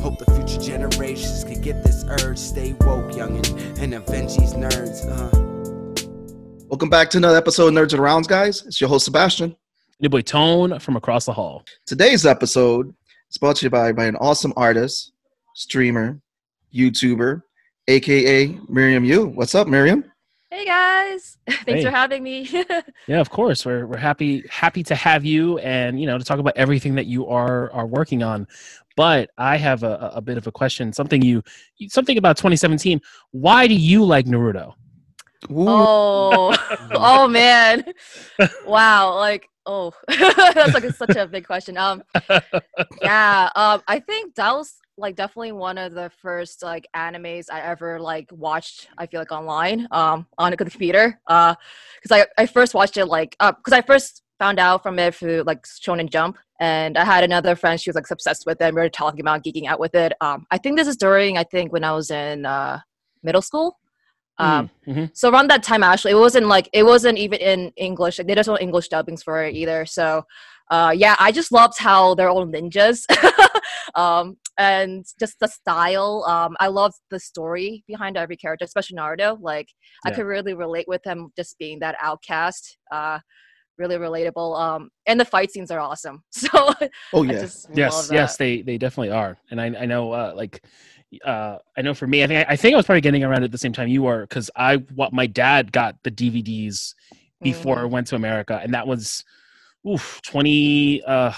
Hope the future generations can get this urge. Stay woke, youngin', and avenge these nerds. Uh. Welcome back to another episode of Nerds and Rounds, guys. It's your host, Sebastian. Your boy Tone from across the hall. Today's episode is brought to you by, by an awesome artist, streamer, YouTuber, aka Miriam Yu. What's up, Miriam? Hey guys, thanks Hey. for having me. Yeah, of course. We're we're happy happy to have you and you know to talk about everything that you are are working on. But I have a, a bit of a question. Something you something about 2017. Why do you like Naruto? Ooh. oh, oh man, wow! Like, oh, that's like such a big question. Um, yeah, um, I think that was like definitely one of the first like animes I ever like watched. I feel like online, um, on a computer. Uh, because I I first watched it like uh, because I first found out from it through like Shonen Jump, and I had another friend. She was like obsessed with it. And we were talking about geeking out with it. Um, I think this is during I think when I was in uh middle school. Um, Mhm. so around that time, actually, it wasn't like it wasn't even in English. Like, they just no English dubbings for it either. So, uh, yeah, I just loved how they're all ninjas, um, and just the style. Um, I love the story behind every character, especially Naruto. Like, I could really relate with him just being that outcast. Uh, really relatable. Um, and the fight scenes are awesome. So, oh, I yeah. Yes, yes, they they definitely are. And I I know uh like uh I know for me I think I think I was probably getting around at the same time you were cuz I what my dad got the DVDs before I Mhm. went to America and that was oof 20 uh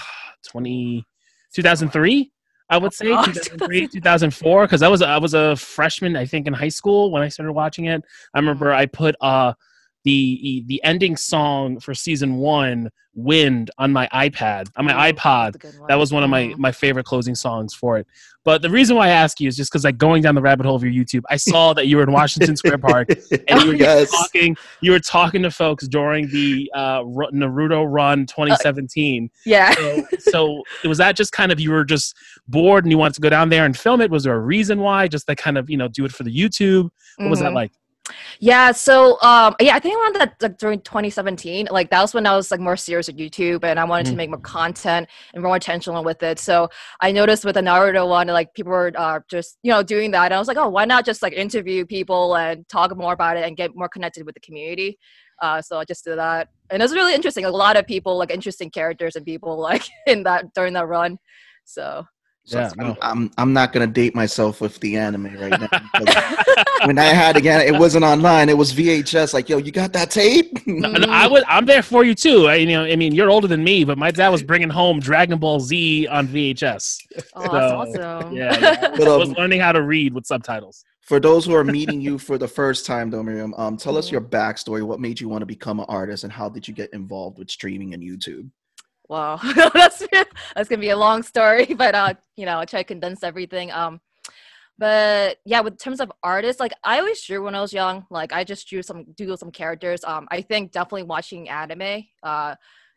20 2003 I would say Oh, 2003 2004 cuz I was I was a freshman I think in high school when I started watching it. I remember I put uh the the ending song for season 1 Wind on my iPad on my Ooh, iPod that's a good that was one of my Mhm. my favorite closing songs for it. But the reason why I ask you is just because like going down the rabbit hole of your YouTube, I saw that you were in Washington Square Park and you were yes. talking. You were talking to folks during the uh, Naruto Run 2017. Yeah. So, so was that just kind of you were just bored and you wanted to go down there and film it? Was there a reason why? Just to kind of you know do it for the YouTube? What was that Mhm. like? Yeah, so um yeah, I think around that like during 2017, like that was when I was like more serious with YouTube and I wanted Mhm. to make more content and more intentional with it. So I noticed with the Naruto one, like people were uh, just you know doing that, and I was like, oh, why not just like interview people and talk more about it and get more connected with the community. Uh, so I just did that, and it was really interesting. Like, a lot of people, like interesting characters and people, like in that during that run. So So Yeah, I'm, no. I'm, I'm not going to date myself with the anime right now. when I had again, it wasn't online. It was VHS. Like, yo, you got that tape? No, no, I would. I'm there for you too. I, you know, I mean, you're older than me, but my dad was bringing home Dragon Ball Z on VHS. oh, that's So, awesome. Yeah, yeah. But, I was um, learning how to read with subtitles. For those who are meeting you for the first time, though, Miriam, um, tell us Mhm. your backstory. What made you want to become an artist, and how did you get involved with streaming and YouTube? Wow, that's that's gonna be a long story, but uh, you know, I'll try to condense everything. Um, but yeah, with terms of artists, like I always drew when I was young. Like I just drew some doodle some characters. Um, I think definitely watching anime, uh,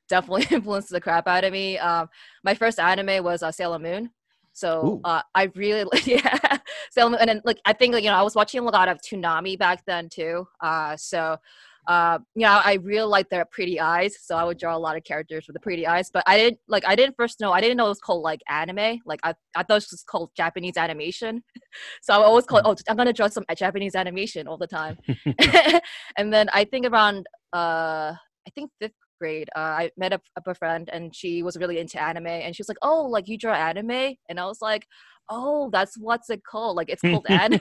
definitely influenced the crap out of me. Um, my first anime was uh, Sailor Moon. So uh, I really yeah, Sailor Moon, and then like I think like you know I was watching a lot of Toonami back then too. Uh, so uh, you know, I really like their pretty eyes, so I would draw a lot of characters with the pretty eyes. But I didn't like I didn't first know I didn't know it was called like anime. Like I, I thought it was just called Japanese animation. so I always call it, oh I'm gonna draw some Japanese animation all the time. and then I think around uh I think fifth grade, uh, I met up, up a friend and she was really into anime and she was like, Oh, like you draw anime? And I was like, Oh, that's what's it called? Like it's called anime.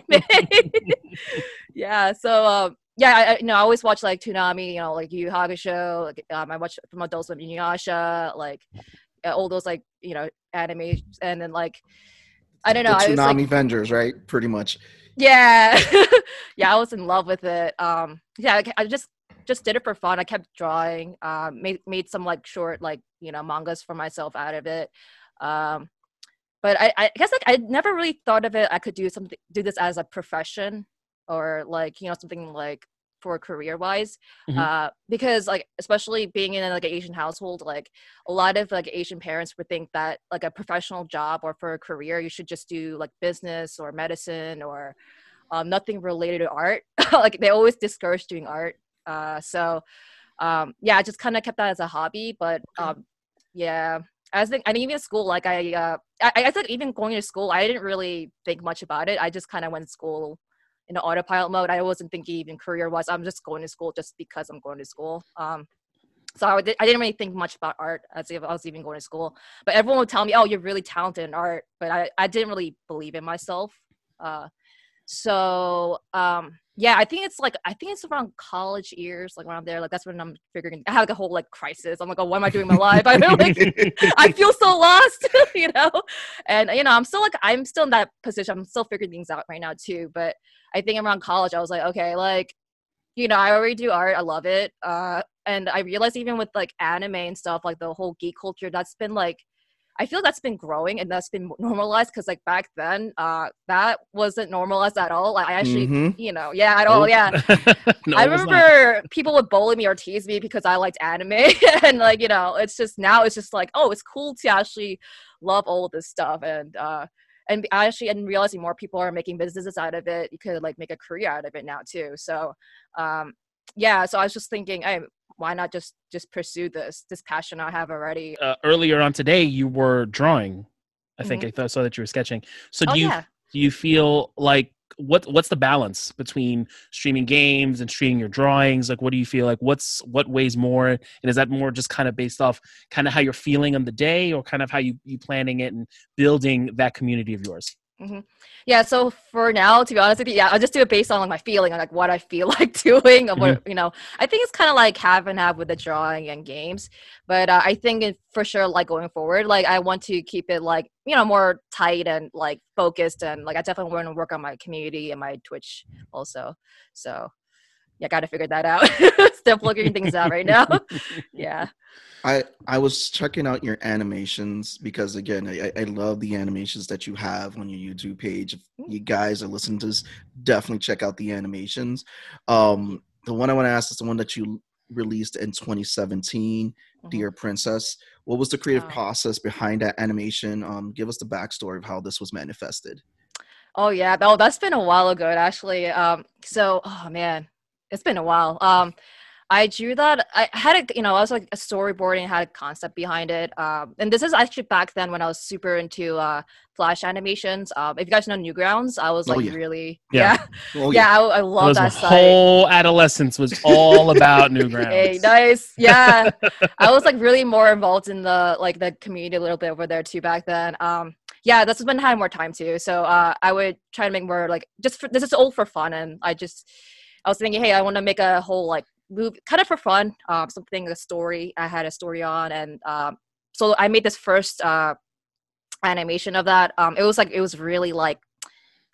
yeah. So um yeah, I, know I always watch like Toonami, you know, like Yu Hakusho. Like, um, I watch from Adult Swim Inuyasha, like all those like you know anime, and then like I don't know. the I was like, Toonami Avengers, right? Pretty much. yeah, yeah, I was in love with it. Um, yeah, I, I just just did it for fun. I kept drawing. Um, made made some like short like you know mangas for myself out of it. Um, but I, I guess like I never really thought of it. I could do something, do this as a profession, or like you know something like for career wise. Mhm. Uh, because like especially being in like an Asian household, like a lot of like Asian parents would think that like a professional job or for a career you should just do like business or medicine or um, nothing related to art. like they always discourage doing art. Uh, so um, yeah, I just kind of kept that as a hobby. But um, yeah, I think, even in school, like I, uh, I, I think even going to school, I didn't really think much about it. I just kind of went to school in autopilot mode. I wasn't thinking even career wise. I'm just going to school just because I'm going to school. Um, so I, I didn't really think much about art as if I was even going to school. But everyone would tell me, "Oh, you're really talented in art," but I, I didn't really believe in myself. Uh, so um, yeah, I think it's like I think it's around college years, like when I'm there, like that's when I'm figuring. I have like a whole like crisis. I'm like, oh, what am I doing in my life? I feel like I feel so lost, you know. And you know, I'm still like I'm still in that position. I'm still figuring things out right now too. But I think around college, I was like, okay, like you know, I already do art. I love it. Uh, and I realized even with like anime and stuff, like the whole geek culture, that's been like I feel that's been growing and that's been normalized because like back then, uh, that wasn't normalized at all. Like I actually, Mhm. you know, yeah, at all, yeah. no, I it was not. remember people would bully me or tease me because I liked anime, and like you know, it's just now it's just like, oh, it's cool to actually love all of this stuff, and uh, and I actually am realizing more people are making businesses out of it. You could like make a career out of it now too. So, um, yeah. So I was just thinking, hey, why not just just pursue this this passion I have already? uh, earlier on today you were drawing. I think I thought, saw that you were sketching. So oh do you yeah. do you feel like what what's the balance between streaming games and streaming your drawings? Like what do you feel like what's what weighs more? And is that more just kind of based off kind of how you're feeling on the day or kind of how you you planning it and building that community of yours? Yeah, so for now, to be honest with you, yeah, I'll just do it based on like my feeling and like what I feel like doing. Or what, you know, I think it's kind of like half and half with the drawing and games. But uh, I think it, for sure, like going forward, like I want to keep it like you know more tight and like focused and like I definitely want to work on my community and my Twitch also. So yeah, got to figure that out. Still figuring things out right now. yeah. I I was checking out your animations because again, I, I love the animations that you have on your YouTube page. If you guys are listening to this, definitely check out the animations. Um, the one I want to ask is the one that you released in 2017, Mhm. Dear Princess. What was the creative Oh. process behind that animation? Um, give us the backstory of how this was manifested. Oh yeah, oh that's been a while ago actually. Um, so oh man, it's been a while. Um, I drew that. I had a you know I was like a storyboarding, had a concept behind it. Um, and this is actually back then when I was super into uh flash animations. Um, if you guys know Newgrounds, I was Oh, like yeah. really Yeah. yeah Oh yeah, I, I love that my site. whole adolescence was all about Newgrounds. Hey, nice. Yeah. I was like really more involved in the like the community a little bit over there too back then. Um yeah, that's when I had more time too. So uh I would try to make more like just for, this is all for fun and I just I was thinking, hey, I want to make a whole like movie kind of for fun, um something a story. I had a story on and um so I made this first uh animation of that. Um it was like it was really like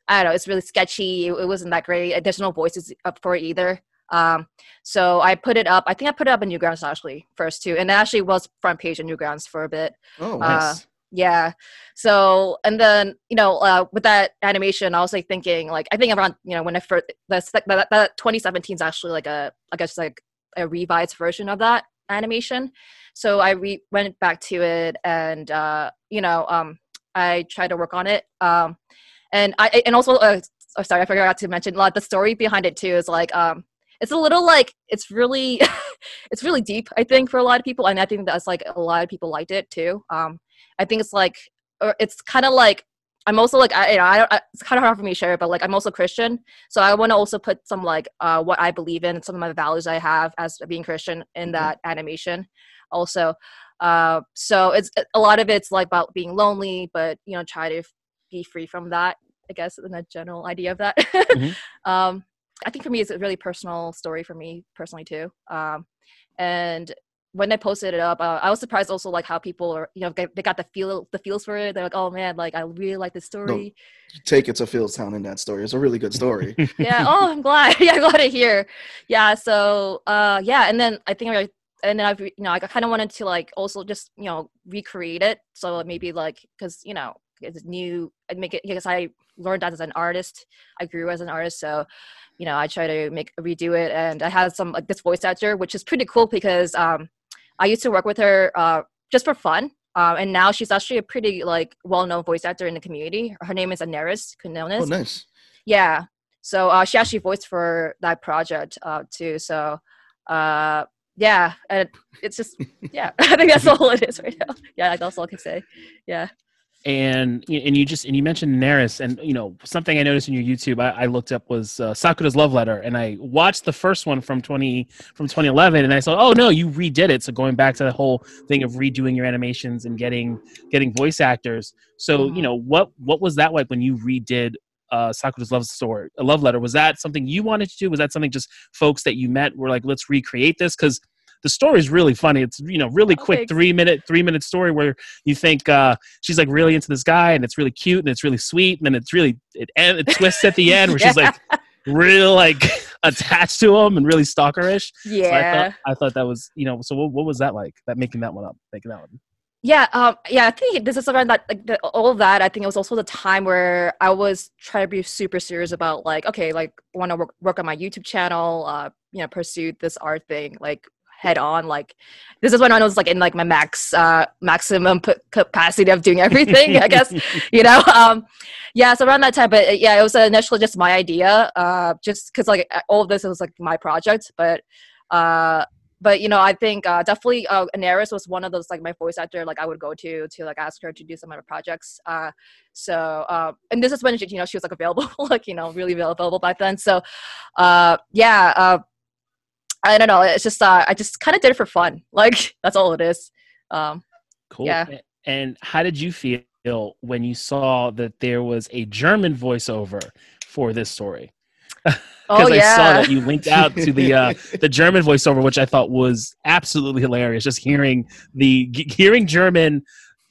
I don't know, it's really sketchy. It, it wasn't that great. There's no voices up for it either. Um, so I put it up. I think I put it up in Newgrounds actually first too, and it actually was front page in Newgrounds for a bit. Oh, Uh, nice. Yeah. So and then you know uh, with that animation, I was like thinking like I think around you know when I first that, that, that 2017 is actually like a I guess like a revised version of that animation. So I re- went back to it and uh, you know um, I tried to work on it. Um, and I and also uh, oh, sorry I forgot to mention like the story behind it too is like um it's a little like it's really it's really deep I think for a lot of people and I think that's like a lot of people liked it too. Um, I think it's like or it's kind of like I'm also like I, you know, I don't I, it's kind of hard for me to share it, but like I'm also Christian so I want to also put some like uh what I believe in and some of my values I have as being Christian in Mhm. that animation also uh so it's a lot of it's like about being lonely but you know try to be free from that i guess in a general idea of that Mhm. um i think for me it's a really personal story for me personally too um and when i posted it up uh, i was surprised also like how people are you know get, they got the feel the feels for it. They're like oh man like i really like this story. Take it to Fieldstown in that story. It's a really good story. yeah. Oh i'm glad. Yeah i'm glad to hear. Yeah so uh yeah and then i think I, and then i've you know i kind of wanted to like also just you know recreate it. So maybe like because you know it's new. I make it because i learned that as an artist. I grew as an artist so you know i try to make redo it. And i had some like this voice actor which is pretty cool because um i used to work with her uh just for fun um, and now she's actually a pretty like well-known voice actor in the community. Her name is Anairis Quinones. oh, nice. Yeah. So uh, she actually voiced for that project uh, too. So uh, yeah, and it's just yeah. I think that's all it is right now. Yeah, that's all I can say. Yeah. And and you just and you mentioned Anairis, and you know something I noticed in your YouTube I, I looked up was uh, Sakura's love letter, and I watched the first one from twenty from twenty eleven, and I saw oh no, you redid it. So going back to the whole thing of redoing your animations and getting getting voice actors. So you Mhm. know what what was that like when you redid uh, Sakura's love story, a love letter? Was that something you wanted to do? Was that something just folks that you met were like, let's recreate this because the story is really funny. It's you know really Oh, quick thanks. three minute three minute story where you think uh, she's like really into this guy and it's really cute and it's really sweet and then it's really it end, it twists at the end where she's like really like attached to him and really stalkerish. So I yeah. thought I thought that was you know so what, what was that like that making that one up making that one Yeah, um, yeah, I think this is around that, like, the, all of that. I think it was also the time where I was trying to be super serious about, like, okay, like, want to work, work on my YouTube channel, uh, you know, pursue this art thing, like, head on. Like, this is when I was, like, in, like, my max, uh, maximum p- capacity of doing everything, I guess, you know? Um, yeah, so around that time, but yeah, it was initially just my idea, uh, just because, like, all of this was, like, my project, but, uh, but you know, I think uh, definitely uh, Anairis was one of those like my voice actor like I would go to to like ask her to do some of her projects. Uh, so uh, and this is when she, you know she was like available, like you know really available back then. So uh, yeah, uh, I don't know. It's just uh, I just kind of did it for fun. Like that's all it is. Um, cool Yeah. And how did you feel when you saw that there was a German voiceover for this story oh because I saw that you linked out to the uh, the German voiceover, which I thought was absolutely hilarious. Just hearing the g- hearing German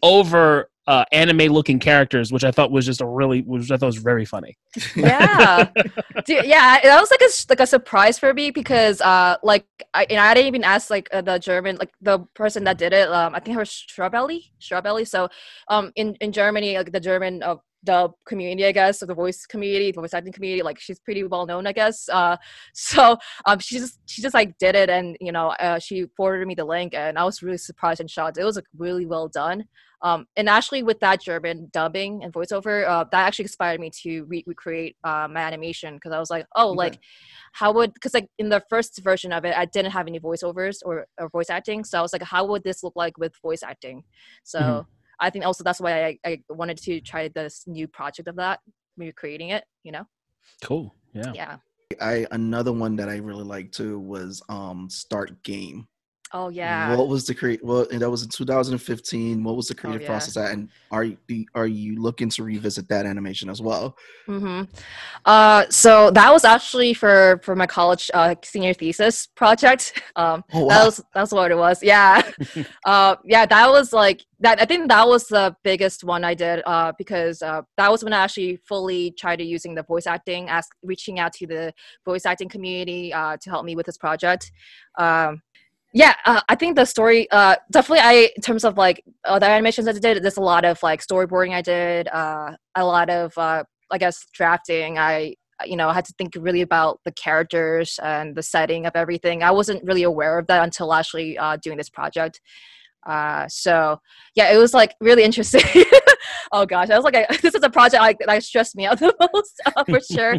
over uh, anime looking characters, which I thought was just a really, which I thought was very funny. yeah. Dude, yeah that was like a like a surprise for me because uh like I and I didn't even ask like uh, the German like the person that did it um I think her Strawbelly Strawbelly so um in in Germany like the German uh, the community I guess or the voice community the voice acting community like she's pretty well known I guess. Uh so um she just she just like did it and you know uh, she forwarded me the link and I was really surprised and shocked. It was like really well done um, and actually, with that German dubbing and voiceover, uh, that actually inspired me to re- recreate uh, my animation because I was like, oh, Okay. like how would because like in the first version of it, I didn't have any voiceovers or, or voice acting, so I was like, how would this look like with voice acting? So Mhm. I think also that's why I, I wanted to try this new project of that, recreating it. You know, Cool. Yeah. yeah. I another one that I really liked too was um Start Game. Oh yeah. What was the create? Well, and that was in 2015. What was the creative yeah. process at? And are you are you looking to revisit that animation as well? Mm-hmm. Uh, so that was actually for for my college uh, senior thesis project. Um, Oh that was that's what it was. Yeah, uh, yeah, that was like that. I think that was the biggest one I did uh, because uh, that was when I actually fully tried using the voice acting, ask reaching out to the voice acting community uh, to help me with this project. Um, yeah, uh, I think the story uh, definitely. I in terms of like other animations that I did, there's a lot of like storyboarding I did, uh, a lot of uh, I guess drafting. I you know I had to think really about the characters and the setting of everything. I wasn't really aware of that until actually uh, doing this project. Uh, so yeah, it was like really interesting. oh gosh, I was like, I, this is a project like that stressed me out the most uh, for sure.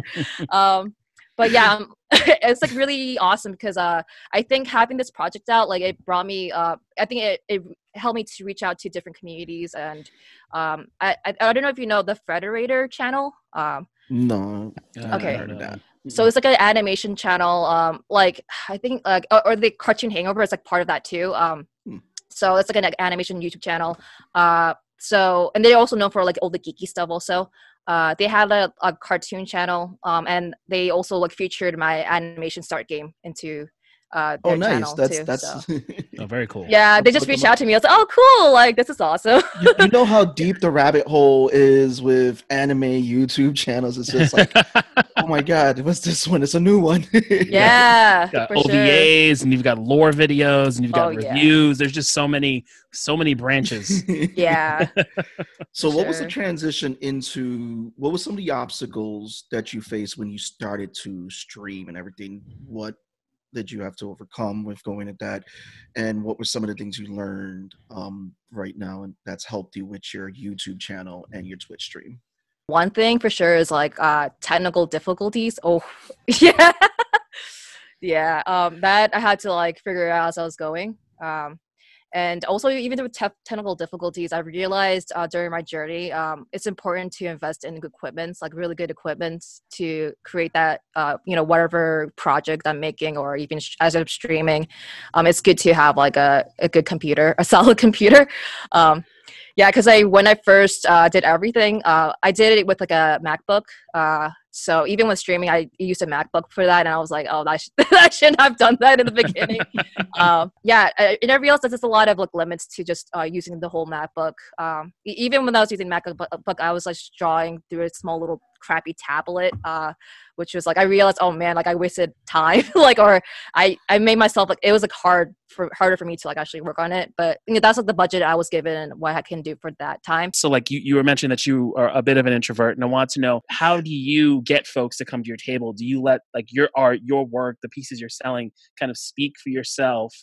um, but yeah, um, it's like really awesome because uh, I think having this project out, like it brought me, uh, I think it, it helped me to reach out to different communities and um, I, I I don't know if you know the Frederator channel. Um, no. Okay. I don't know. so it's like an animation channel. Um, like I think like or, or the Cartoon Hangover is like part of that too. Um, Hmm. so it's like an animation YouTube channel. Uh, so and they're also known for like all the geeky stuff. Also, uh, they had a, a cartoon channel. Um, and they also like featured my animation start game into uh their Oh, nice. channel That's too. that's. so. Oh, very cool. Yeah, they Look just reached out to me. I was like, "Oh, cool! Like this is awesome." you, you know how deep the rabbit hole is with anime YouTube channels. It's just like, oh my god, what's this one? It's a new one. yeah, got for sure. OVAs and you've got lore videos and you've got Oh, yeah. reviews. There's just so many, so many branches. Yeah. So, what was the transition into? What were some of the obstacles that you faced when you started to stream and everything? What did you have to overcome with going at that? And what were some of the things you learned um, right now and that's helped you with your YouTube channel and your Twitch stream? One thing for sure is like uh technical difficulties. Oh, yeah. yeah, um, that I had to like figure out as I was going. Um, and also even with te- technical difficulties i realized uh, during my journey um, it's important to invest in good equipment like really good equipment to create that uh, you know whatever project i'm making or even sh- as i'm streaming um, it's good to have like a, a good computer a solid computer. Um, yeah because i when i first uh, did everything uh, i did it with like a macbook uh, so even with streaming, I used a MacBook for that, and I was like, oh, I, sh- I shouldn't have done that in the beginning. um, yeah, and I realized that there's a lot of like limits to just uh, using the whole MacBook. Um, even when I was using MacBook, I was like drawing through a small little crappy tablet, uh, which was like I realized, oh man, like I wasted time, like or I I made myself like it was like hard for harder for me to like actually work on it. But you know, that's like the budget I was given and what I can do for that time. So like you you were mentioning that you are a bit of an introvert, and I want to know how do you get folks to come to your table? Do you let like your art, your work, the pieces you're selling, kind of speak for yourself?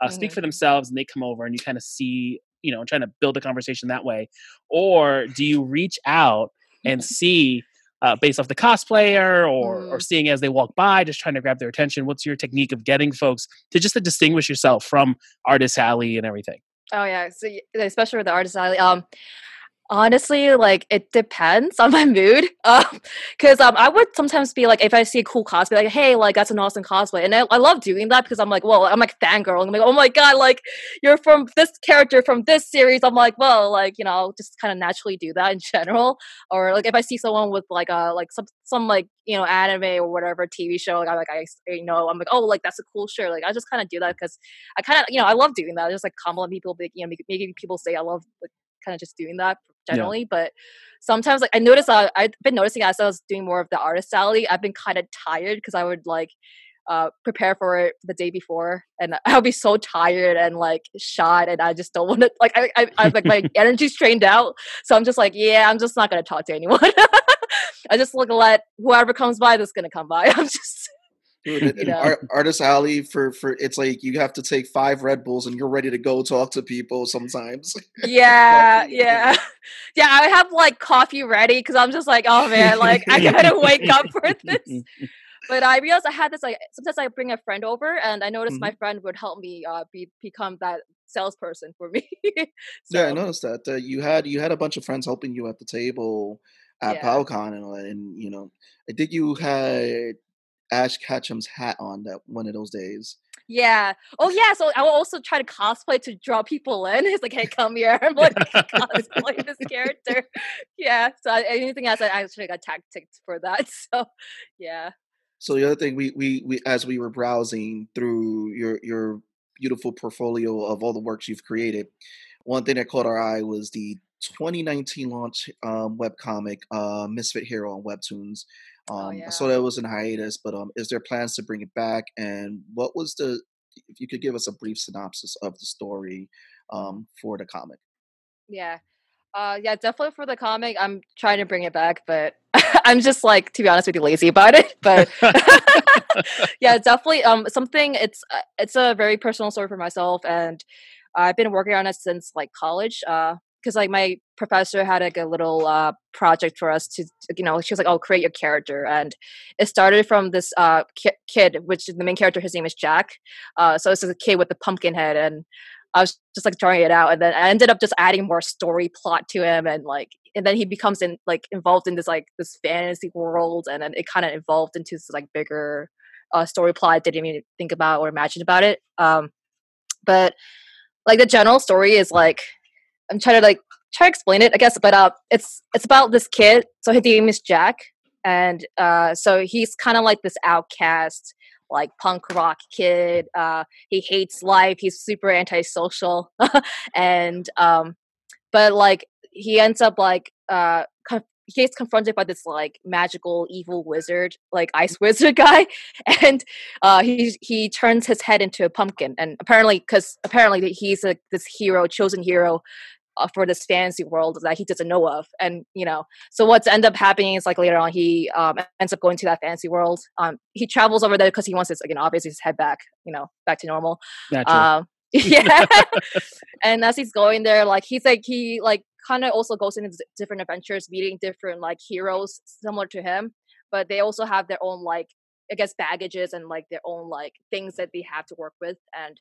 Uh, mm-hmm. Speak for themselves, and they come over, and you kind of see you know trying to build a conversation that way or do you reach out and see uh, based off the cosplayer or mm. or seeing as they walk by, just trying to grab their attention? What's your technique of getting folks to just to distinguish yourself from Artist Alley and everything? Oh yeah, so especially with the Artist Alley, um, Honestly, like it depends on my mood. Um, because um, I would sometimes be like, if I see a cool cosplay, like, hey, like that's an awesome cosplay, and I, I love doing that because I'm like, well, I'm like fangirl. I'm like, oh my god, like you're from this character from this series. I'm like, well, like you know, I'll just kind of naturally do that in general. Or like if I see someone with like a like some some like you know anime or whatever TV show, like I like I you know I'm like, oh, like that's a cool shirt. Like I just kind of do that because I kind of you know I love doing that. I just like compliment people, like, you know, making people say I love like kind of just doing that generally. Yeah. But sometimes like I noticed uh, I've been noticing as I was doing more of the Artist Alley, I've been kind of tired because I would like uh, prepare for it the day before, and I'll be so tired and like shot, and I just don't want to like I I I'm, like my energy's drained out, so I'm just like yeah, I'm just not gonna talk to anyone. I just like let whoever comes by that's gonna come by. I'm just Dude, you know? Art, Artist Alley for for it's like you have to take five Red Bulls and you're ready to go talk to people sometimes. Yeah, yeah, yeah. I have like coffee ready because I'm just like, oh man, like I gotta wake up for this. But I realized I had this like sometimes I bring a friend over and I noticed mm-hmm. my friend would help me uh be become that salesperson for me. so, yeah, I noticed that uh, you had you had a bunch of friends helping you at the table at yeah. PowCon and, and you know I think you had Ash Ketchum's hat on that one of those days. Yeah. Oh yeah. So I will also try to cosplay to draw people in. It's like, hey, come here. I'm like cosplay this character. Yeah. So anything else, I actually got tactics for that. So yeah. So the other thing we we we as we were browsing through your your beautiful portfolio of all the works you've created, one thing that caught our eye was the 2019 launch um, webcomic uh, Misfit Hero on Webtoons. Oh, um, oh, yeah. I saw that was in hiatus, but um, is there plans to bring it back? And what was the, if you could give us a brief synopsis of the story um, for the comic? Yeah. Uh, yeah, definitely for the comic. I'm trying to bring it back, but I'm just like, to be honest with you, lazy about it. But yeah, definitely. Um, something. It's uh, it's a very personal story for myself, and I've been working on it since like college. Uh, because like my professor had like a little uh, project for us to you know she was like oh create your character and it started from this uh, ki- kid which is the main character his name is jack uh, so this is a kid with a pumpkin head and i was just like drawing it out and then i ended up just adding more story plot to him and like and then he becomes in like involved in this like this fantasy world and then it kind of evolved into this like bigger uh, story plot i didn't even think about or imagine about it um, but like the general story is like I'm trying to like try to explain it, I guess. But uh, it's it's about this kid. So his name is Jack, and uh, so he's kind of like this outcast, like punk rock kid. Uh, he hates life. He's super antisocial, and um, but like he ends up like uh, he gets confronted by this like magical evil wizard, like ice wizard guy, and uh, he he turns his head into a pumpkin. And apparently, because apparently he's a this hero, chosen hero for this fantasy world that he doesn't know of and you know so what's end up happening is like later on he um, ends up going to that fantasy world um, he travels over there because he wants his know obviously his head back you know back to normal um, yeah and as he's going there like he's like he like kind of also goes into different adventures meeting different like heroes similar to him but they also have their own like I guess baggages and like their own like things that they have to work with, and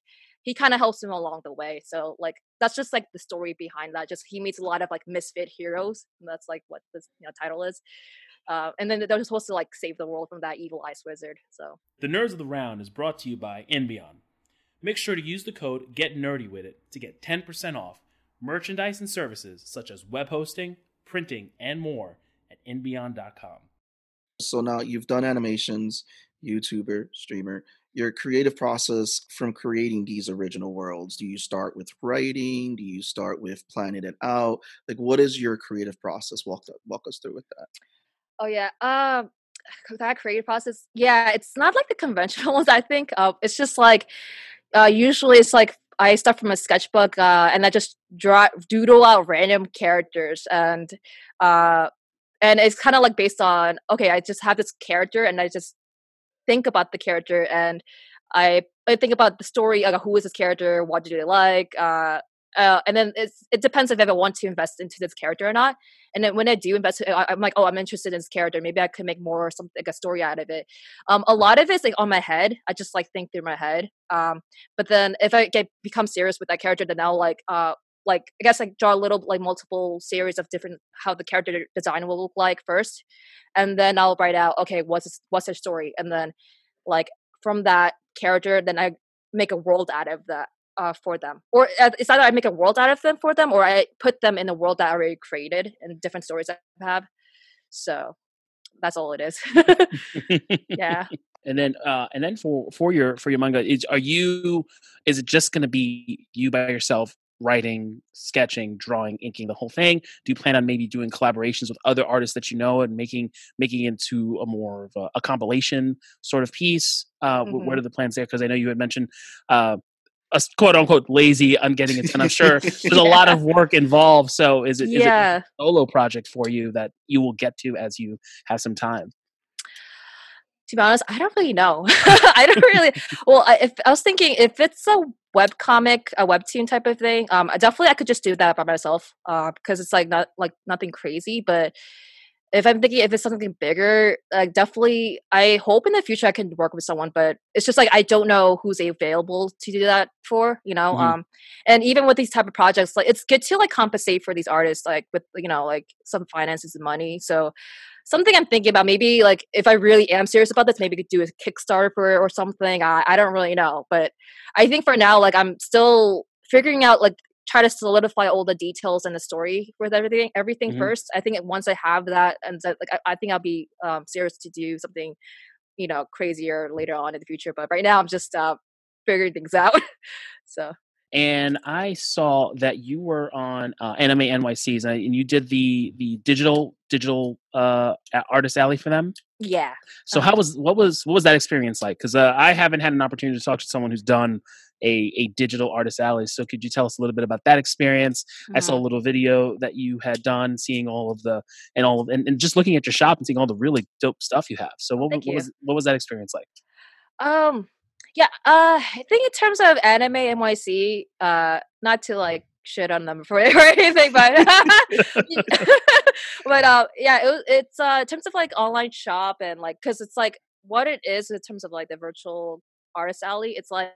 he kind of helps him along the way. So like that's just like the story behind that. Just he meets a lot of like misfit heroes. that's like what this you know title is. Uh, and then they're supposed to like save the world from that evil ice wizard. So the Nerds of the Round is brought to you by Enbion. Make sure to use the code Get Nerdy with it to get 10% off merchandise and services such as web hosting, printing, and more at enbion.com. So now you've done animations, YouTuber, streamer. Your creative process from creating these original worlds. Do you start with writing? Do you start with planning it out? Like, what is your creative process? Walk walk us through with that. Oh yeah. Um that creative process. Yeah, it's not like the conventional ones, I think. Uh, it's just like uh usually it's like I start from a sketchbook uh and I just draw doodle out random characters and uh and it's kind of like based on okay, I just have this character and I just think about the character and I I think about the story, like who is this character, what do they like, uh, uh, and then it depends if I want to invest into this character or not. And then when I do invest, I, am like, oh, I'm interested in this character. Maybe I could make more something like a story out of it. Um, a lot of it's like on my head. I just like think through my head. Um, but then if I get become serious with that character, then I'll like uh like I guess like draw a little like multiple series of different how the character design will look like first, and then I'll write out okay what's this, what's their story, and then like from that character, then I make a world out of that uh, for them. Or uh, it's either I make a world out of them for them, or I put them in a world that I already created and different stories I have. So that's all it is. yeah. And then, uh, and then for for your for your manga, is are you? Is it just going to be you by yourself writing, sketching, drawing, inking the whole thing? Do you plan on maybe doing collaborations with other artists that you know and making making into a more of a, a compilation sort of piece? Uh, mm-hmm. What are the plans there? Because I know you had mentioned uh, a quote unquote lazy on getting it done. I'm sure there's yeah. a lot of work involved. So is it, yeah. is it a solo project for you that you will get to as you have some time? To be honest, I don't really know. I don't really. Well, I, if I was thinking if it's a web comic, a webtoon type of thing, um, definitely I could just do that by myself, uh, because it's like not like nothing crazy. But if I'm thinking if it's something bigger, like definitely, I hope in the future I can work with someone. But it's just like I don't know who's available to do that for, you know. Mm-hmm. Um, and even with these type of projects, like it's good to like compensate for these artists, like with you know like some finances and money. So something I'm thinking about maybe like if I really am serious about this, maybe could do a Kickstarter for it or something. I I don't really know, but I think for now, like I'm still figuring out like try to solidify all the details and the story with everything everything mm-hmm. first i think once i have that and like I, I, think i'll be um, serious to do something you know crazier later on in the future but right now i'm just uh, figuring things out so and I saw that you were on uh, Anime NYC's and you did the the digital digital uh, artist alley for them. Yeah. So uh-huh. how was what was what was that experience like? Because uh, I haven't had an opportunity to talk to someone who's done a a digital artist alley. So could you tell us a little bit about that experience? Mm-hmm. I saw a mm-hmm. little video that you had done, seeing all of the and all of and, and just looking at your shop and seeing all the really dope stuff you have. So what, what was what was that experience like? Um yeah, uh, I think in terms of anime NYC, uh, not to like shit on them for or anything, but but uh, yeah, it, it's uh, in terms of like online shop and like because it's like what it is in terms of like the virtual artist alley. It's like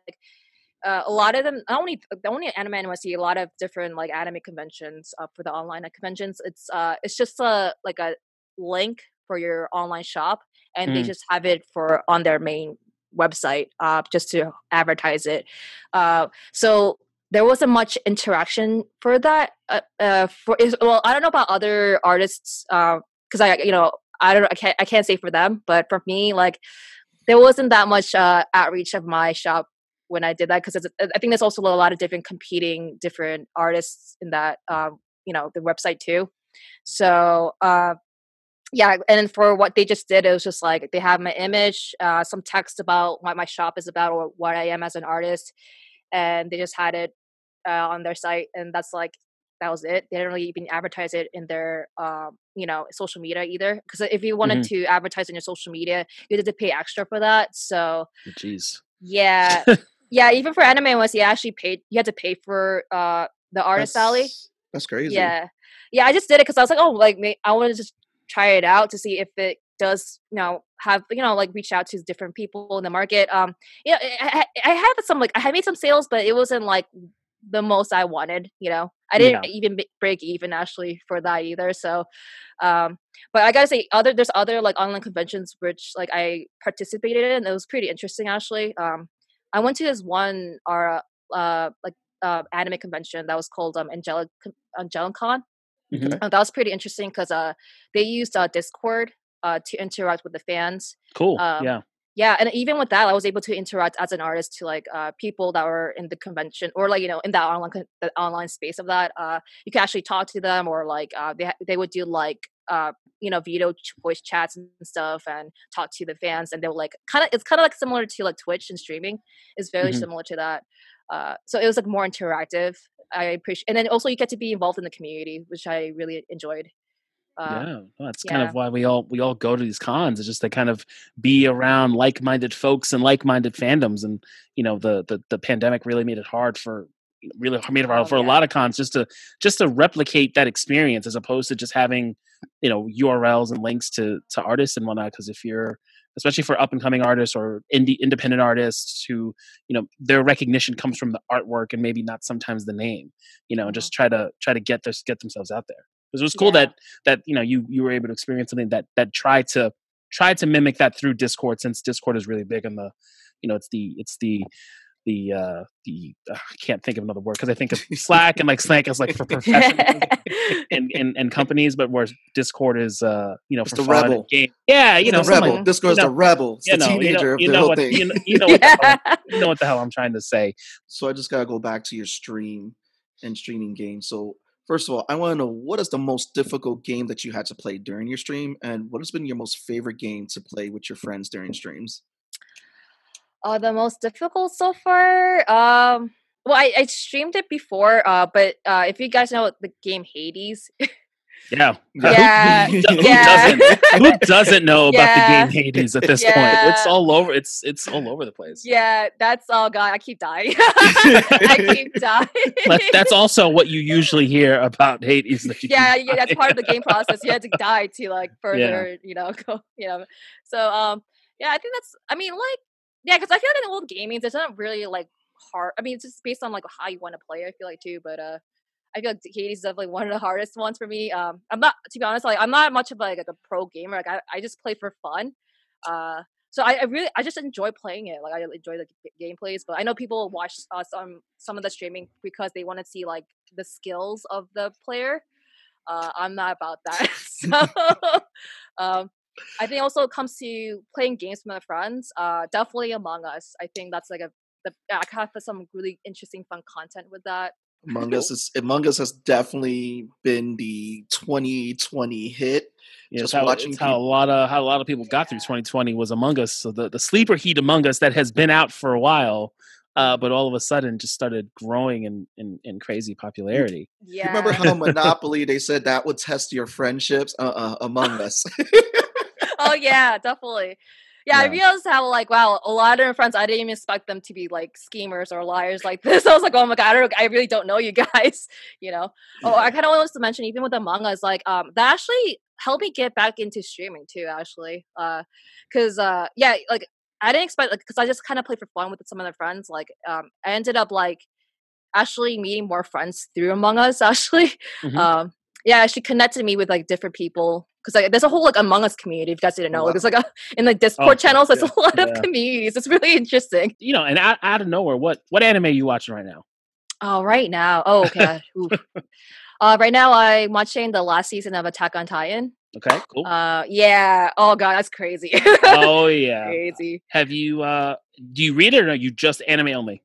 uh, a lot of them not only the only anime NYC, a lot of different like anime conventions uh, for the online conventions. It's uh, it's just a like a link for your online shop, and mm. they just have it for on their main website uh, just to advertise it. Uh, so there wasn't much interaction for that. Uh, uh for well, I don't know about other artists because uh, I you know I don't I can't I can't say for them, but for me like there wasn't that much uh, outreach of my shop when I did that because I think there's also a lot of different competing different artists in that um, you know the website too. So uh, yeah and for what they just did it was just like they have my image uh, some text about what my shop is about or what i am as an artist and they just had it uh, on their site and that's like that was it. They didn't really even advertise it in their um, you know social media either because if you wanted mm-hmm. to advertise in your social media you had to pay extra for that so jeez. Yeah. Yeah even for anime was you actually paid you had to pay for uh the artist that's, alley. That's crazy. Yeah. Yeah i just did it because i was like oh like i wanted to just try it out to see if it does you know have you know like reach out to different people in the market. Um, yeah, I, I, I had some like I had made some sales, but it wasn't like the most I wanted. You know, I didn't even break even actually for that either. So, um, but I gotta say, other there's other like online conventions which like I participated in. It was pretty interesting actually. Um, I went to this one our uh like uh anime convention that was called um Angelic Angelicon. Mhm. Uh, that was pretty interesting because uh they used uh Discord uh to interact with the fans. Cool. Um, yeah. Yeah, and even with that, I was able to interact as an artist to like uh, people that were in the convention or like you know in that online con- the online space of that. Uh, you can actually talk to them or like uh, they ha- they would do like uh, you know video voice chats and stuff and talk to the fans and they were like kind of it's kind of like similar to like Twitch and streaming. It's very Mhm. similar to that. Uh, so it was like more interactive. I appreciate, and then also you get to be involved in the community, which I really enjoyed. Uh, yeah, well, that's kind of why we all we all go to these cons. It's just to kind of be around like-minded folks and like-minded fandoms, and you know the the, the pandemic really made it hard for really made it hard Oh, for a lot of cons just to just to replicate that experience as opposed to just having you know URLs and links to to artists and whatnot. Because if you're especially for up and coming artists or indie independent artists who you know their recognition comes from the artwork and maybe not sometimes the name you know Mhm. just try to try to get this get themselves out there because it was cool Yeah. that that you know you you were able to experience something that that tried to tried to mimic that through discord since discord is really big on the you know it's the it's the the uh the uh, i can't think of another word because i think of slack and like slack is like for professionals and, and and companies but where discord is uh you know It's for the fun rebel. game yeah you It's know the rebel. like- Discord's you the know, rebel. It's you the know, you know, teenager you of the know what, thing. You know, you know what the hell, you know what the hell I'm trying to say. So I just gotta go back to your stream and streaming games. So first of all, I want to know what is the most difficult game that you had to play during your stream, and what has been your most favorite game to play with your friends during streams? Uh, the most difficult so far. Um, well, I, I streamed it before. Uh, but uh, if you guys know the game Hades, Yeah, Yeah, Who, who yeah. doesn't? Who doesn't know about Yeah. the game Hades at this point? It's all over. It's it's all over the place. yeah, that's oh god, I keep dying. I keep dying. But that's also what you usually hear about Hades. That yeah, yeah, that's part of the game process. You had to die to like further, you know, go, you know. So, um, yeah, I think that's. I mean, like, yeah, because I feel like in old gaming, it's not really like hard. I mean, it's just based on like how you want to play. I feel like too, but uh, I feel like Hades is definitely one of the hardest ones for me. Um, I'm not to be honest, like I'm not much of like, a pro gamer. Like I, I just play for fun. Uh, so I, I really I just enjoy playing it. Like I enjoy the g- gameplays, but I know people watch uh, some some of the streaming because they want to see like the skills of the player. Uh, I'm not about that. so um, I think also it comes to playing games with my friends. Uh, definitely Among Us. I think that's like a the, I have some really interesting fun content with that. Among Us is Among Us has definitely been the 2020 hit. Yeah, it's just how, watching it's how a lot of how a lot of people got through 2020 was Among Us. So the, the sleeper heat Among Us that has been out for a while, uh, but all of a sudden just started growing in in, in crazy popularity. Yeah. You remember how Monopoly they said that would test your friendships? Uh, uh Among Us. oh yeah, definitely. Yeah, I realized how like wow, a lot of my friends I didn't even expect them to be like schemers or liars like this. I was like, oh my god, I, don't, I really don't know you guys. You know. Oh, I kind of wanted to mention even with Among Us, like um, that actually helped me get back into streaming too. Actually, uh, because uh, yeah, like I didn't expect like because I just kind of played for fun with some of the friends. Like um, I ended up like actually meeting more friends through Among Us. Actually, Mhm. um, yeah, she connected me with like different people because like there's a whole like Among Us community. If you guys didn't know, Wow. there's like a in like Discord channels. There's yeah, a lot yeah. of communities. It's really interesting. You know, and out, out of nowhere, what what anime are you watching right now? Oh, right now. Oh, okay. Uh, right now I'm watching the last season of Attack on Titan. Okay, cool. Uh, yeah. Oh god, that's crazy. oh yeah. crazy. Have you uh do you read it or you just anime only?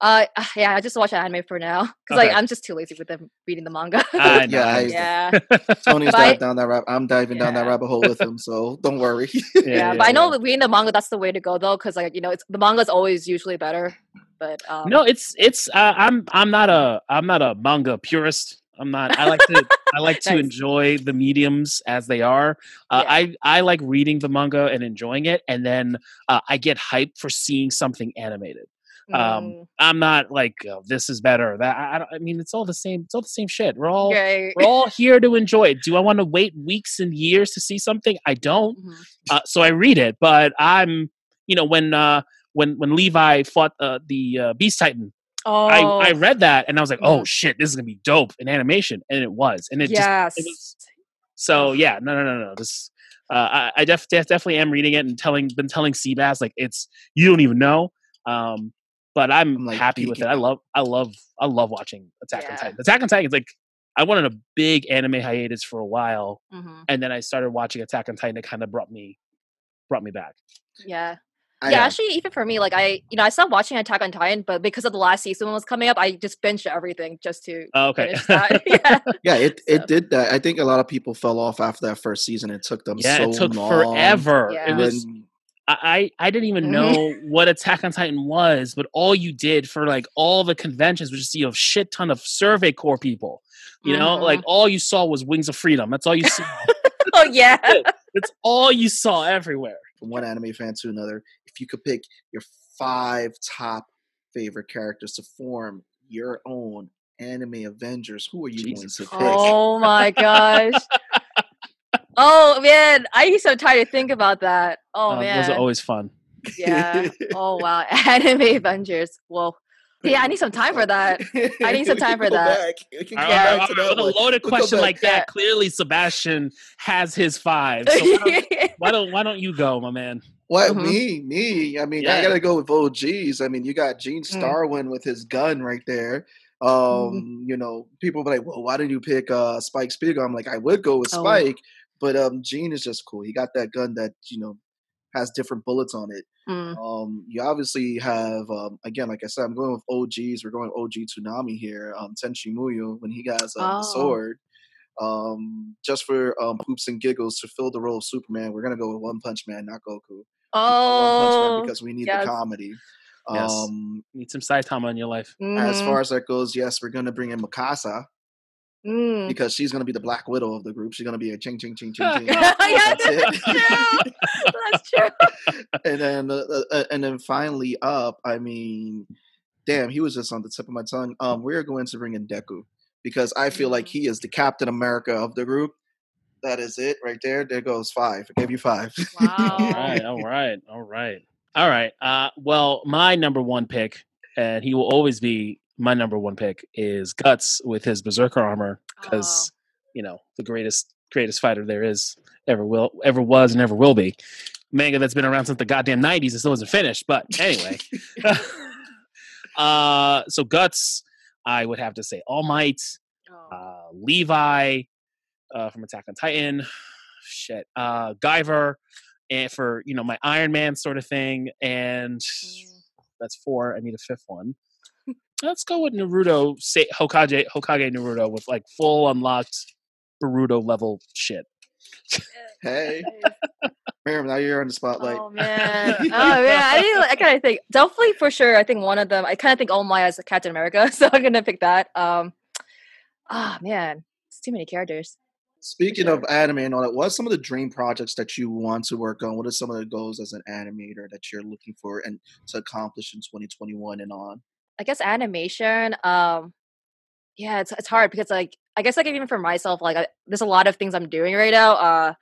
Uh, yeah. I just watch anime for now because like I'm just too lazy with them reading the manga. I know, Yeah, I I- know. yeah. Tony's But I- diving down that rabbit. I'm diving down that rabbit hole with him, so don't worry. yeah, but I know that reading the manga that's the way to go though, because like you know, it's the manga's always usually better. But um, No, it's it's uh, I'm I'm not a I'm not a manga purist. I'm not. I like to I like to Nice. enjoy the mediums as they are. Uh, Yeah. I I like reading the manga and enjoying it, and then uh, I get hyped for seeing something animated. Um, Mm, I'm not like oh, this is better. That I, I, don't, I mean, it's all the same. It's all the same shit. We're all right. we're all here to enjoy it. Do I want to wait weeks and years to see something? I don't. Mhm. Uh, so I read it, but I'm you know when uh, when when Levi fought uh, the uh, Beast Titan, Oh, I I read that and I was like, oh Mhm. shit, this is gonna be dope in animation, and it was, and it just yes. it was so yeah, no, no, no, no. This, uh, I, I def- def- definitely am reading it and telling, been telling Seabass like it's you don't even know. Um, but I'm, I'm, like, happy with it. I love, I love, I love watching Attack on Titan. Attack on Titan is like I went on a big anime hiatus for a while, Mhm. and then I started watching Attack on Titan. It kind of brought me, brought me back. Yeah. I yeah, am. actually, even for me, like I, you know, I stopped watching Attack on Titan, but because of the last season was coming up, I just binged everything just to Oh, okay. that. yeah. Yeah, it, So- it did that. I think a lot of people fell off after that first season. It took them yeah, so it took long. forever. Yeah. It was. then I, I I didn't even Mhm. know what Attack on Titan was, but all you did for like all the conventions was just see a shit ton of Survey Corps people. You know, like all you saw was Wings of Freedom. That's all you saw. Oh yeah. It's all you saw everywhere. from one anime fan to another, if you could pick your five top favorite characters to form your own anime Avengers, who are you Jesus going to pick? Oh my gosh. Oh man, I need some time to think about that. Oh Uh, man. those are always fun. yeah. Oh wow. Anime Avengers. Well, yeah, I need some time for that. I need some time for that. back. We can All go right, all back right, to all right, with a loaded We'll question like that, clearly Sebastian has his five. So why don't, why don't why don't you go, my man? What Mhm. me? Me? I mean, Yeah. I gotta go with OGs. I mean, you got Gene Mm. Starwind with his gun right there. Um, you know, people be like, "Well, why didn't you pick uh Spike Spiegel?" I'm like, I would go with Oh. Spike, but um, Gene is just cool. He got that gun that you know has different bullets on it. Mm, Um, you obviously have um, again, like I said, I'm going with OGs. We're going OG Toonami here. Um, Tenchi Muyo when he has um, the Oh. sword. Um, just for um, hoops and giggles to fill the role of Superman, we're gonna go with One Punch Man, not Goku. One Punch Man Oh. because we need yes. the comedy. Yes. Um, Need some Saitama in your life. as mhm, far as that goes, yes, we're gonna bring in Mikasa mm. because she's gonna be the Black Widow of the group. She's gonna be a ching ching ching ching ching. yeah, That's that's true. That's true. and then uh, uh, and then finally up, I mean, damn, he was just on the tip of my tongue. Um, we're going to bring in Deku because I feel like Mm. he is the Captain America of the group. That is it right there. There goes five. I gave you five. All Wow. right, all right, all right, all right. Uh, well, my number one pick, and he will always be my number one pick, is Guts with his Berserker armor, because you know the greatest greatest fighter there is ever will ever was and ever will be. Manga that's been around since the goddamn nineties and still isn't finished. But anyway, uh, so Guts, I would have to say All Might, Oh. uh, Levi uh, from Attack on Titan, shit, uh, Guyver, and for you know my Iron Man sort of thing, and Mm. that's four. I need a fifth one. Let's go with Naruto, say Hokage, Hokage Naruto with like full unlocked Naruto level shit. hey, Miriam, now you're on the spotlight. Oh man, oh man, I didn't. I kind of think definitely for sure. I think one of them. I kind of think All Might as a Captain America, so I'm gonna pick that. Um, ah man, it's too many characters. Speaking sure. of anime and all that, what are some of the dream projects that you want to work on? What are some of the goals as an animator that you're looking for and to accomplish in 2021 and on? I guess animation. Um, yeah, it's it's hard because like I guess like even for myself, like I, there's a lot of things I'm doing right now. Uh,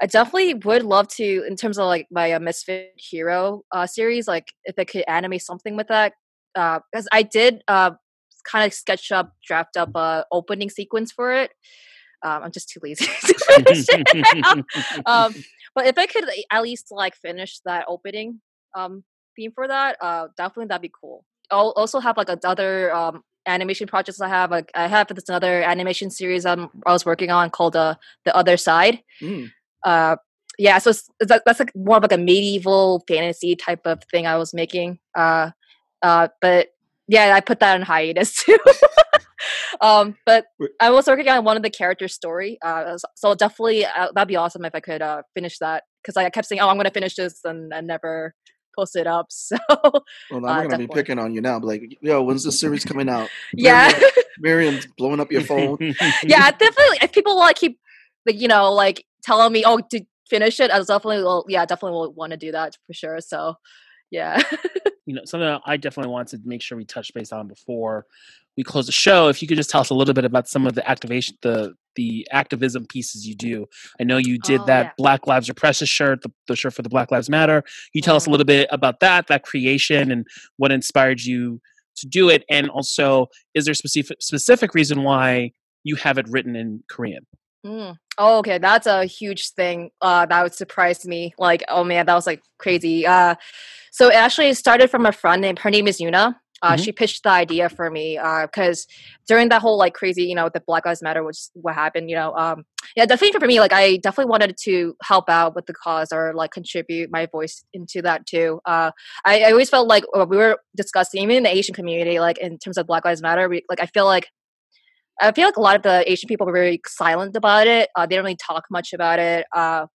I definitely would love to in terms of like my uh, Misfit Hero uh series, like if I could animate something with that. Uh, because I did uh kind of sketch up, draft up a opening sequence for it. Um, I'm just too lazy to finish it. um, but if I could at least like finish that opening um theme for that, uh, definitely that'd be cool. I'll also have like other um animation projects I have. Like I have this another animation series I'm I was working on called uh, the Other Side. Mm. Uh, yeah, so it's, it's that's like more of like a medieval fantasy type of thing I was making. Uh, uh, but yeah, I put that on hiatus too. um, but I was working on one of the characters' story. Uh, so definitely uh, that'd be awesome if I could uh, finish that because I kept saying, "Oh, I'm going to finish this," and I never posted up. So Well, I'm Uh, gonna be picking on you now. Like, yo, when's the series coming out? yeah, Miriam's blowing up your phone. yeah, definitely. If people like keep, like, you know, like telling me, "Oh, to finish it," I definitely will. Yeah, definitely will want to do that for sure. So, yeah. you know, something I definitely want to make sure we touch base on before we close the show. If you could just tell us a little bit about some of the activation, the the activism pieces you do. I know you did Oh, that yeah. Black Lives Are Precious shirt, the, the shirt for the Black Lives Matter. You tell us a Mhm. little bit about that, that creation, and what inspired you to do it, and also is there specific specific reason why you have it written in Korean? Mm. Oh, okay. That's a huge thing. Uh, that would surprise me. Like, oh man, that was like crazy. Uh, so it actually started from a friend named her name is Yuna. Uh, Mhm. She pitched the idea for me because during that whole like crazy, you know, the Black Lives Matter, which what happened, you know, um, yeah, definitely for me, like I definitely wanted to help out with the cause or like contribute my voice into that too. Uh, I, I always felt like uh, we were discussing, even in the Asian community, like in terms of Black Lives Matter, we, like I feel like I feel like a lot of the Asian people were very silent about it. Uh, they don't really talk much about it. Uh,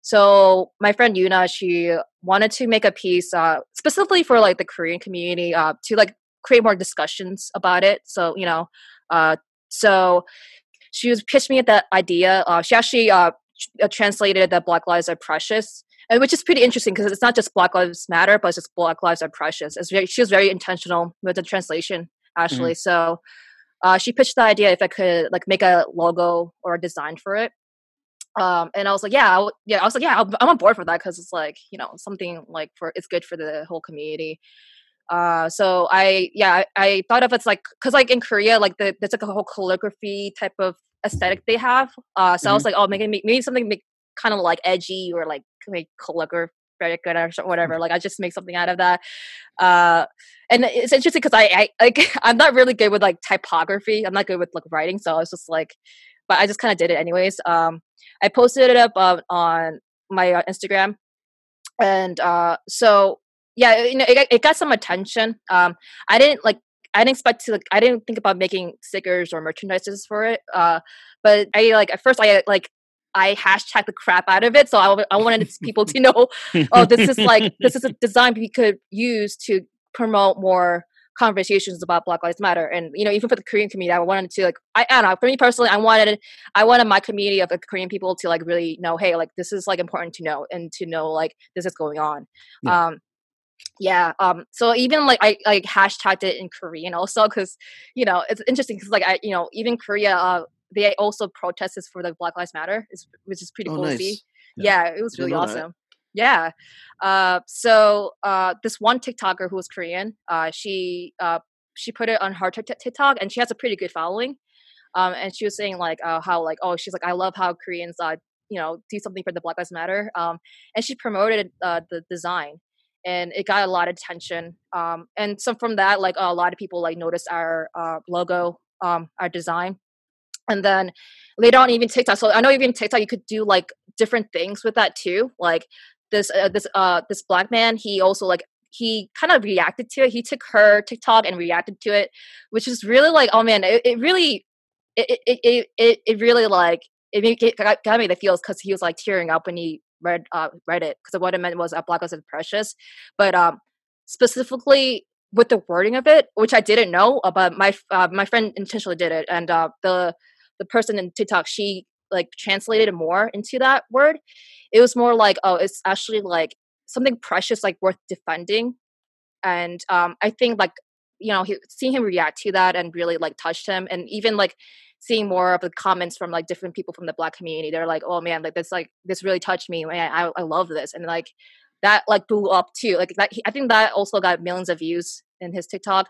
so my friend Yuna, she wanted to make a piece uh, specifically for like the Korean community uh, to like create more discussions about it. So you know, uh, so she was pitched me at that idea. Uh, she actually tr- translated that Black Lives Are Precious. And which is pretty interesting because it's not just Black Lives Matter, but it's just Black Lives Are Precious. It's very, she was very intentional with the translation, actually. So uh, she pitched the idea if I could like make a logo or a design for it. Um, and I was like, yeah, I w- yeah. I was like, yeah, I'm I'm on board for that because it's like you know something like for it's good for the whole community. Uh, so I yeah I, I thought of it's like because like in Korea like the, there's like a whole calligraphy type of aesthetic they have. Uh, so I was like, oh, maybe maybe something make, kind of like edgy or like make calligraphy good or whatever. Like I just make something out of that. Uh, and it's interesting because I, I like I'm not really good with like typography. I'm not good with like writing, so I was just like, but I just kind of did it anyways. Um, I posted it up uh, on my uh, Instagram, and uh, so yeah, you know, it, got- it got some attention. Um, I didn't like. I didn't expect to like. I didn't think about making stickers or merchandises for it. Uh, but I like at first I like I hashtag the crap out of it. So I wanted people to know oh this is like this is a design we could use to promote more conversations about black lives matter and you know even for the korean community i wanted to like i, I don't know for me personally i wanted i wanted my community of like, korean people to like really know hey like this is like important to know and to know like this is going on Yeah. um yeah um so even like i like hashtagged it in korean also because you know it's interesting because like i you know even korea uh they also protested for the black lives matter which is pretty Oh, cool to see. Yeah. yeah, it was really know that. awesome. Yeah. Uh so uh this one tiktoker who was korean uh she uh she put it on her Tik- tiktok and she has a pretty good following. Um and she was saying like uh, how like oh she's like i love how koreans uh you know do something for the black lives matter. Um and she promoted uh the design and it got a lot of attention. Um and so from that like a lot of people like noticed our uh logo um our design and then later on even tiktok so i know even tiktok you could do like different things with that too like this uh, this uh this black man he also like he kind of reacted to it he took her tiktok and reacted to it which is really like oh man it, it really it it, it it it really like it, made, got, me the feels because he was like tearing up when he read uh read it because what it meant was uh, black lives precious but um specifically with the wording of it which i didn't know uh, but my uh, my friend intentionally did it and uh the the person in tiktok she like translated more into that word. It was more like oh it's actually like something precious like worth defending. And um i think like you know he, seeing him react to that and really like touched him and even like seeing more of the comments from like different people from the black community they're like oh man like this like this really touched me man i, I love this. And like that like blew up too like that he, i think that also got millions of views in his tiktok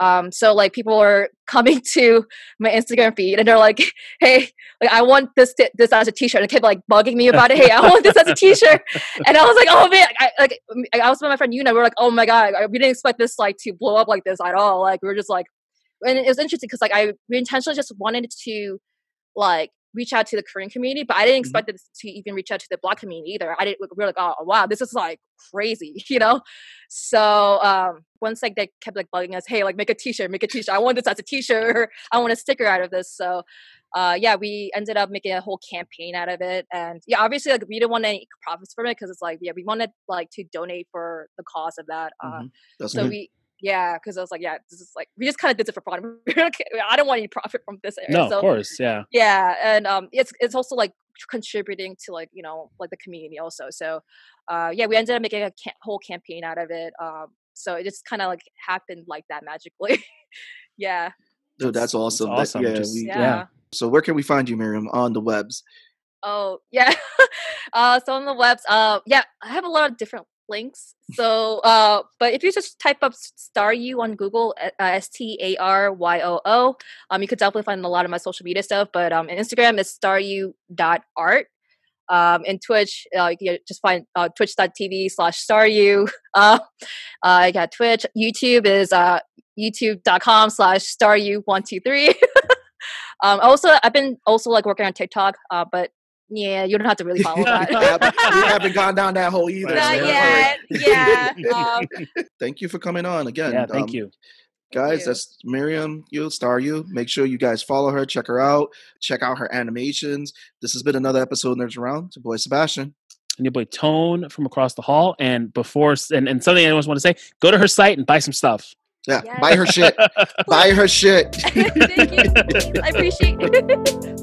um so like people are coming to my instagram feed and they're like hey like i want this t- this as a t-shirt and they kept like bugging me about it. Hey i want this as a t-shirt. And i was like oh man i like i was with my friend Yuna. we are like oh my god we didn't expect this like to blow up like this at all. Like we were just like and it was interesting because like i we intentionally just wanted to like reach out to the korean community but i didn't expect it to even reach out to the black community either. I didn't we were like oh wow this is like crazy you know? So um once like they kept like bugging us hey like make a t-shirt make a t-shirt i want this as a t-shirt i want a sticker out of this so uh yeah we ended up making a whole campaign out of it and yeah obviously like we didn't want any profits from it because it's like yeah we wanted like to donate for the cause of that uh Mhm. That's so good. we yeah because i was like yeah this is like we just kind of did it for fun i don't want any profit from this area No, so of course, yeah. yeah and um it's it's also like contributing to like you know like the community also. So uh, yeah, we ended up making a ca- whole campaign out of it. Um, so it just kind of like happened like that magically. yeah. Dude, that's awesome. That- awesome. yeah, Just- we- Yeah. Yeah. So where can we find you, Miriam, on the webs? Oh yeah. uh, so on the webs, uh, yeah, I have a lot of different links. So, uh, but if you just type up Star You on Google, uh, S T A R Y O O, um, you could definitely find a lot of my social media stuff. But um, on Instagram is staryoo.art. Um, and Twitch, uh, you can just find uh, twitch.tv slash staryoo. Uh, uh, I got Twitch. YouTube is uh, youtube.com slash staryoo123. um, also, I've been also like working on TikTok, uh, but yeah, you don't have to really follow that. we, haven't, gone down that hole either. Not Not man. yet. Yeah. Um, Thank you for coming on again. Yeah, thank Um, you. Guys that's miriam you star you make sure you guys follow her check her out check out her animations this has been another episode of nerds around it's your boy sebastian And your boy Tone from across the hall. And before and, and something I always want to say, go to her site and buy some stuff. yeah Yes. buy her shit buy her shit Thank you. I appreciate it.